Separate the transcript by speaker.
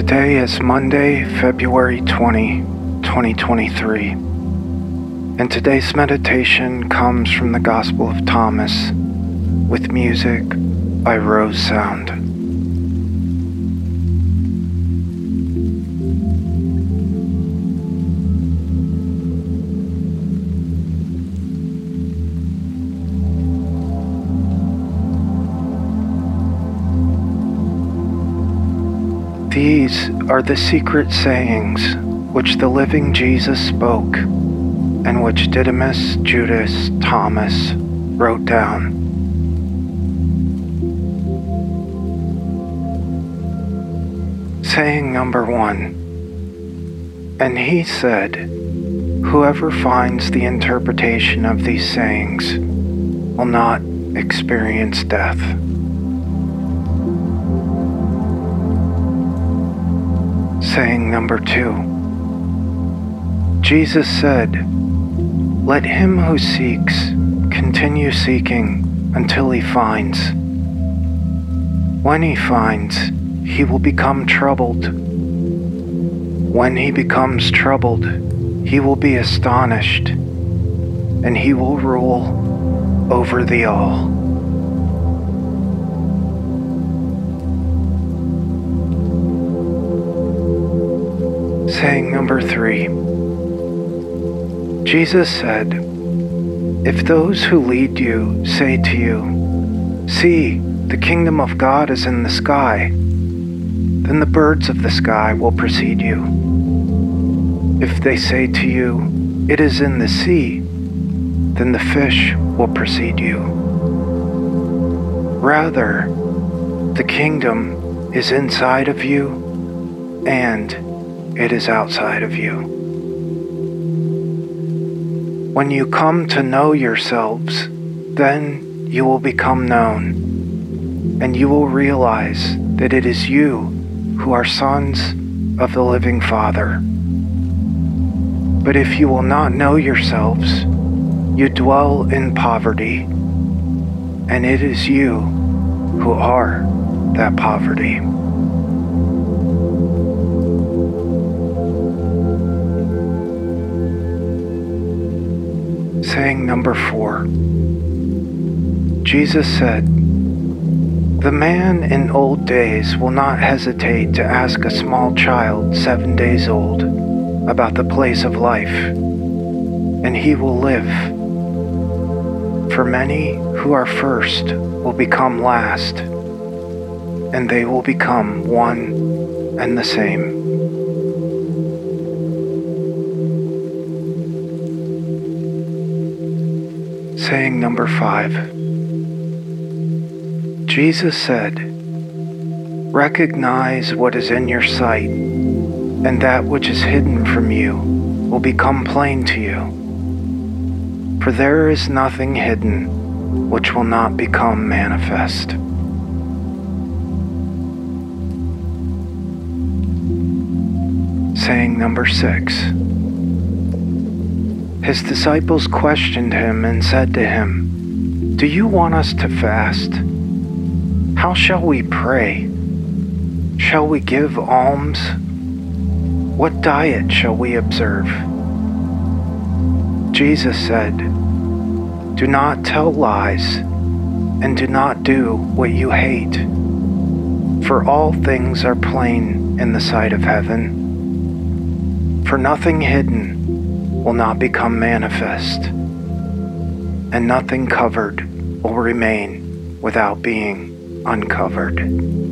Speaker 1: Today is Monday, February 20, 2023. And today's meditation comes from the Gospel of Thomas with music by Rose Sound. These are the secret sayings which the living Jesus spoke, and which Didymus, Judas, Thomas wrote down. Saying number one And he said, Whoever finds the interpretation of these sayings will not experience death. Saying number two Jesus said, Let him who seeks continue seeking until he finds. When he finds, he will become troubled. When he becomes troubled, he will be astonished, and he will rule over the all. Saying number three Jesus said, If those who lead you say to you, See, the kingdom of God is in the sky, then the birds of the sky will precede you. If they say to you, It is in the sea, then the fish will precede you. Rather, the kingdom is inside of you and it is outside of you. When you come to know yourselves, then you will become known, and you will realize that it is you who are sons of the living Father. But if you will not know yourselves, you dwell in poverty, and it is you who are that poverty. Saying number four. Jesus said, The man in old days will not hesitate to ask a small child seven days old about the place of life, and he will live. For many who are first will become last, and they will become one and the same. Saying number five. Jesus said, Recognize what is in your sight, and that which is hidden from you will become plain to you. For there is nothing hidden which will not become manifest. Saying number six. His disciples questioned him and said to him, Do you want us to fast? How shall we pray? Shall we give alms? What diet shall we observe? Jesus said, Do not tell lies, and do not do what you hate, for all things are plain in the sight of heaven. For nothing hidden will not become manifest, and nothing covered will remain without being uncovered.